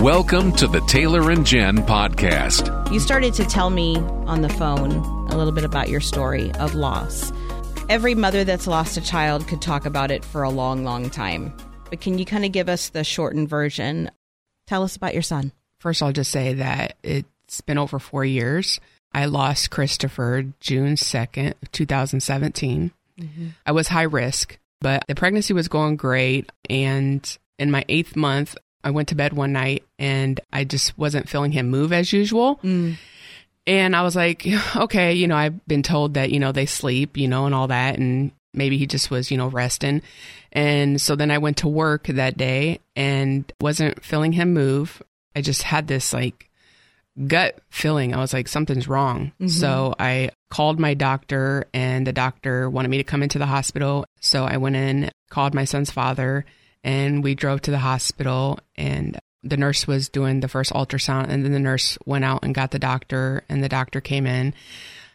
Welcome to the Taylor and Jen podcast. You started to tell me on the phone a little bit about your story of loss. Every mother that's lost a child could talk about it for a long, long time. But can you kind of give us the shortened version? Tell us about your son. First, I'll just say that it's been over four years. I lost Christopher June 2nd, 2017. Mm-hmm. I was high risk, but the pregnancy was going great. And in my eighth month, I went to bed one night and I just wasn't feeling him move as usual. Mm. And I was like, okay, you know, I've been told that, you know, they sleep, you know, and all that. And maybe he just was, you know, resting. And so then I went to work that day and wasn't feeling him move. I just had this like gut feeling. I was like, something's wrong. Mm-hmm. So I called my doctor and the doctor wanted me to come into the hospital. So I went in, called my son's father and we drove to the hospital and the nurse was doing the first ultrasound and then the nurse went out and got the doctor and the doctor came in.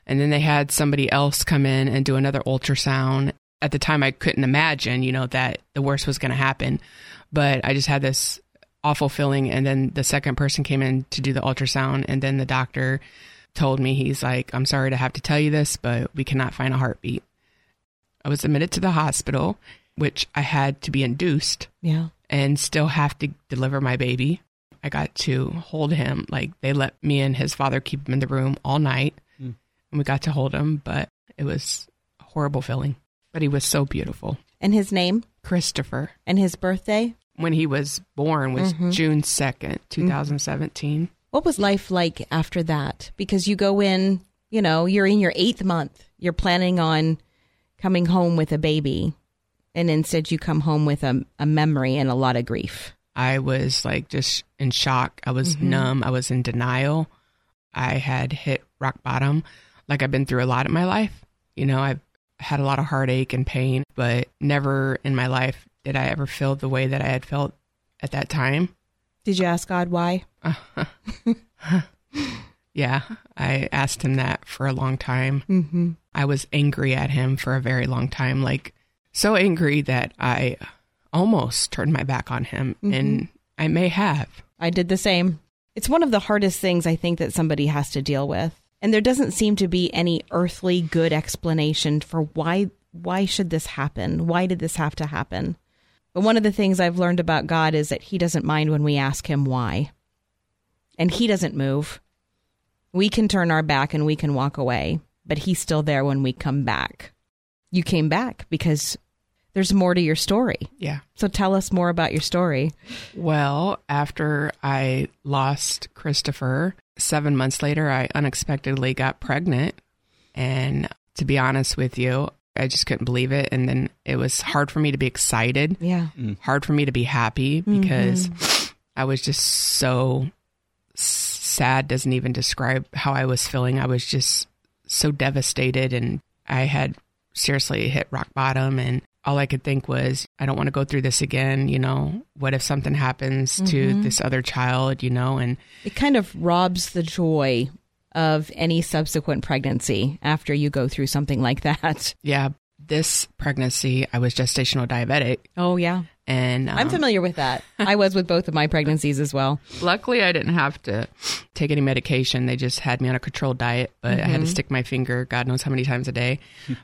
And then they had somebody else come in and do another ultrasound. At the time i couldn't imagine you know that the worst was going to happen but i just had this awful feeling. And then the second person came in to do the ultrasound and then the doctor told me he's like i'm sorry to have to tell you this but we cannot find a heartbeat. I was admitted to the hospital which I had to be induced. Yeah. And still have to deliver my baby. I got to hold him. Like they let me and his father keep him in the room all night. Mm. And we got to hold him, but it was a horrible feeling. But he was so beautiful. And his name? Christopher. And his birthday? When he was born was mm-hmm. June 2nd, 2017. Mm-hmm. What was life like after that? Because you go in, you know, you're in your eighth month. You're planning on coming home with a baby and instead you come home with a, a memory and a lot of grief. I was like just in shock. I was mm-hmm. numb. I was in denial. I had hit rock bottom. Like I've been through a lot in my life. You know, I've had a lot of heartache and pain, but never in my life did I ever feel the way that I had felt at that time. Did you ask God why? yeah, I asked him that for a long time. Mm-hmm. I was angry at him for a very long time. Like, so angry that I almost turned my back on him, mm-hmm. and I may have. I did the same. It's one of the hardest things I think that somebody has to deal with. And there doesn't seem to be any earthly good explanation for why why should this happen? Why did this have to happen? But one of the things I've learned about God is that he doesn't mind when we ask him why. And he doesn't move. We can turn our back and we can walk away, but he's still there when we come back. You came back because there's more to your story. Yeah. So tell us more about your story. Well, after I lost Christopher, seven months later, I unexpectedly got pregnant. And to be honest with you, I just couldn't believe it. And then it was hard for me to be excited. Yeah. Mm. Hard for me to be happy because mm-hmm. I was just so sad, doesn't even describe how I was feeling. I was just so devastated and I had seriously hit rock bottom and all I could think was, I don't want to go through this again. You know, what if something happens mm-hmm. to this other child, you know? And it kind of robs the joy of any subsequent pregnancy after you go through something like that. Yeah. This pregnancy, I was gestational diabetic. Oh, yeah. And um, I'm familiar with that. I was with both of my pregnancies as well. Luckily, I didn't have to take any medication. They just had me on a controlled diet, but mm-hmm. I had to mm-hmm. stick my finger God knows how many times a day.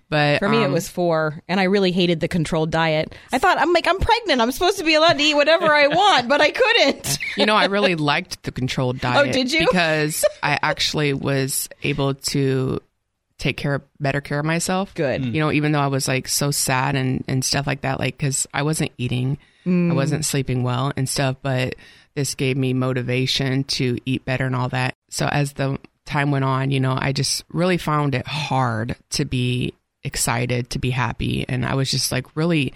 But for me, um, it was four, and I really hated the controlled diet. I thought I'm like I'm pregnant. I'm supposed to be allowed to eat whatever I want, but I couldn't. you know, I really liked the controlled oh, diet. Oh, did you? Because I actually was able to take care of better care of myself. Good. You know, even though I was like so sad and, and stuff like that, like, cause I wasn't eating, mm. I wasn't sleeping well and stuff, but this gave me motivation to eat better and all that. So as the time went on, you know, I just really found it hard to be excited, to be happy. And I was just like really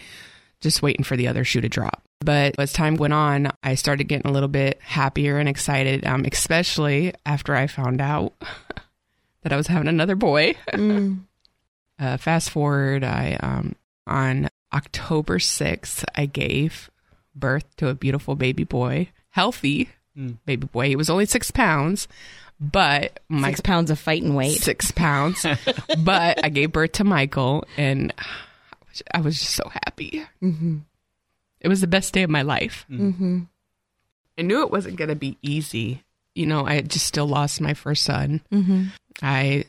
just waiting for the other shoe to drop. But as time went on, I started getting a little bit happier and excited, um, especially after I found out that I was having another boy. Mm. uh, fast forward, I um, on October sixth, I gave birth to a beautiful baby boy, healthy mm. baby boy. He was only six pounds, but my six pounds of fighting weight, six pounds. but I gave birth to Michael, and I was just so happy. Mm-hmm. It was the best day of my life. Mm-hmm. I knew it wasn't going to be easy. You know, I had just still lost my first son. Mm-hmm. I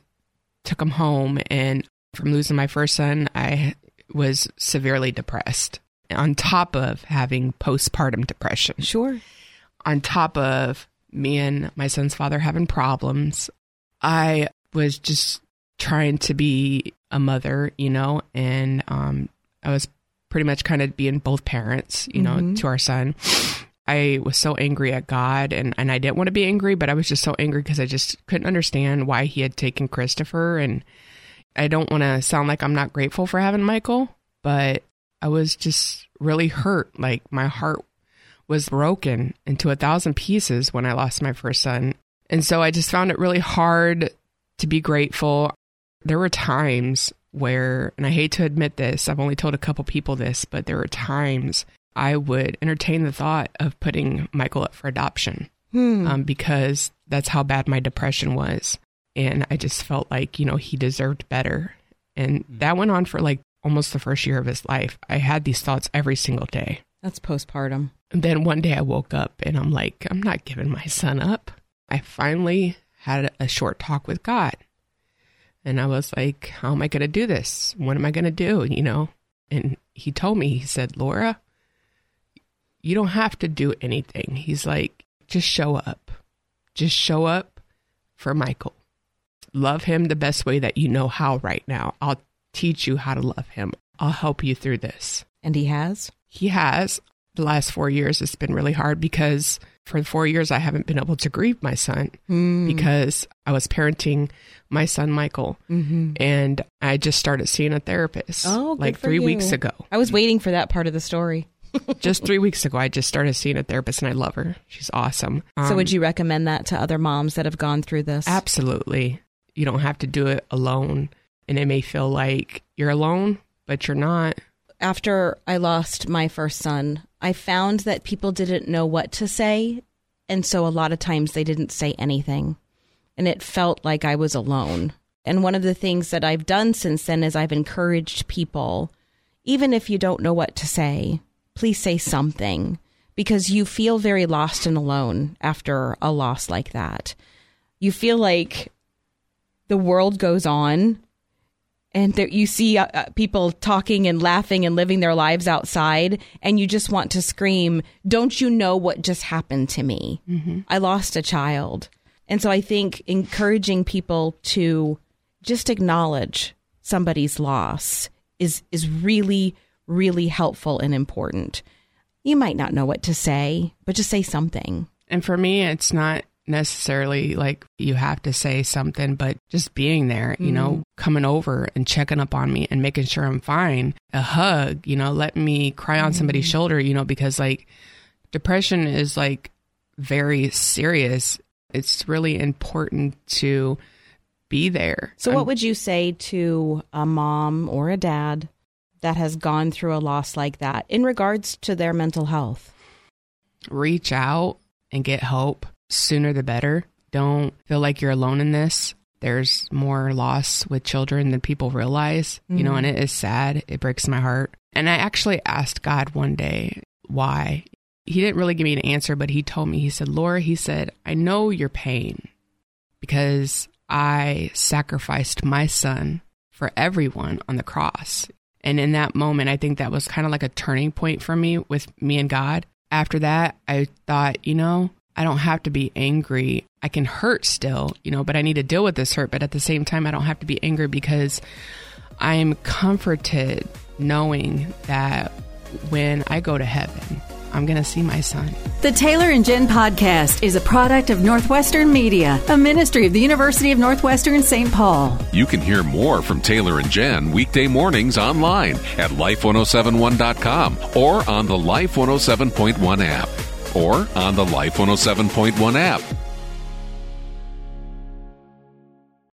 took him home, and from losing my first son, I was severely depressed. On top of having postpartum depression, Sure. on top of me and my son's father having problems, I was just trying to be a mother, you know, and um, I was pretty much kind of being both parents, you know, Mhm. to our son. I was so angry at God and, and I didn't want to be angry, but I was just so angry because I just couldn't understand why he had taken Christopher. And I don't want to sound like I'm not grateful for having Michael, but I was just really hurt. Like my heart was broken into a thousand pieces when I lost my first son. And so I just found it really hard to be grateful. There were times where, and I hate to admit this, I've only told a couple people this, but there were times I would entertain the thought of putting Michael up for adoption Hmm. um, because that's how bad my depression was. And I just felt like, you know, he deserved better. And that went on for like almost the first year of his life. I had these thoughts every single day. That's postpartum. And then one day I woke up and I'm like, I'm not giving my son up. I finally had a short talk with God. And I was like, how am I going to do this? What am I going to do? You know? And he told me, he said, Laura, you don't have to do anything. He's like, just show up. Just show up for Michael. Love him the best way that you know how right now. I'll teach you how to love him. I'll help you through this And he has? he has the last four years it's been really hard because for four years i haven't been able to grieve my son Hmm. because i was parenting my son michael Mm-hmm. and i just started seeing a therapist Oh, like three you. weeks ago I was waiting for that part of the story. Just three weeks ago i just started seeing a therapist and i love her she's awesome so, Um, would you recommend that to other moms that have gone through this? absolutely you don't have to do it alone and it may feel like you're alone but you're not After I lost my first son, I found that people didn't know what to say. And so, a lot of times, they didn't say anything. And it felt like I was alone. And one of the things that I've done since then is I've encouraged people, even if you don't know what to say, please say something because you feel very lost and alone after a loss like that. You feel like the world goes on and there, you see uh, uh, people talking and laughing and living their lives outside and you just want to scream don't you know what just happened to me? I lost a child. And so i think encouraging people to just acknowledge somebody's loss is is really really helpful and important you might not know what to say but just say something And for me, it's not necessarily like you have to say something, but just being there, you know, mm. coming over and checking up on me and making sure I'm fine. A hug, you know, letting me cry on somebody's mm. shoulder, you know, because like depression is like very serious. It's really important to be there. So, I'm- what um, would you say to a mom or a dad that has gone through a loss like that in regards to their mental health? reach out and get help sooner the better. Don't feel like you're alone in this. There's more loss with children than people realize, you know, mm-hmm. and it is sad. It breaks my heart. And I actually asked God one day why. He didn't really give me an answer, but he told me, he said, Laura, he said, I know your pain because I sacrificed my son for everyone on the cross. And in that moment, I think that was kind of like a turning point for me with me and God. After that, I thought, you know, I don't have to be angry. I can hurt still, you know, but I need to deal with this hurt. But at the same time, I don't have to be angry because I'm comforted knowing that when I go to heaven, I'm going to see my son. The Taylor and Jen podcast is a product of Northwestern Media, a ministry of the University of Northwestern St. Paul. You can hear more from Taylor and Jen weekday mornings online at life1071.com or on the Life 107.1 app or on the Life 107.1 app.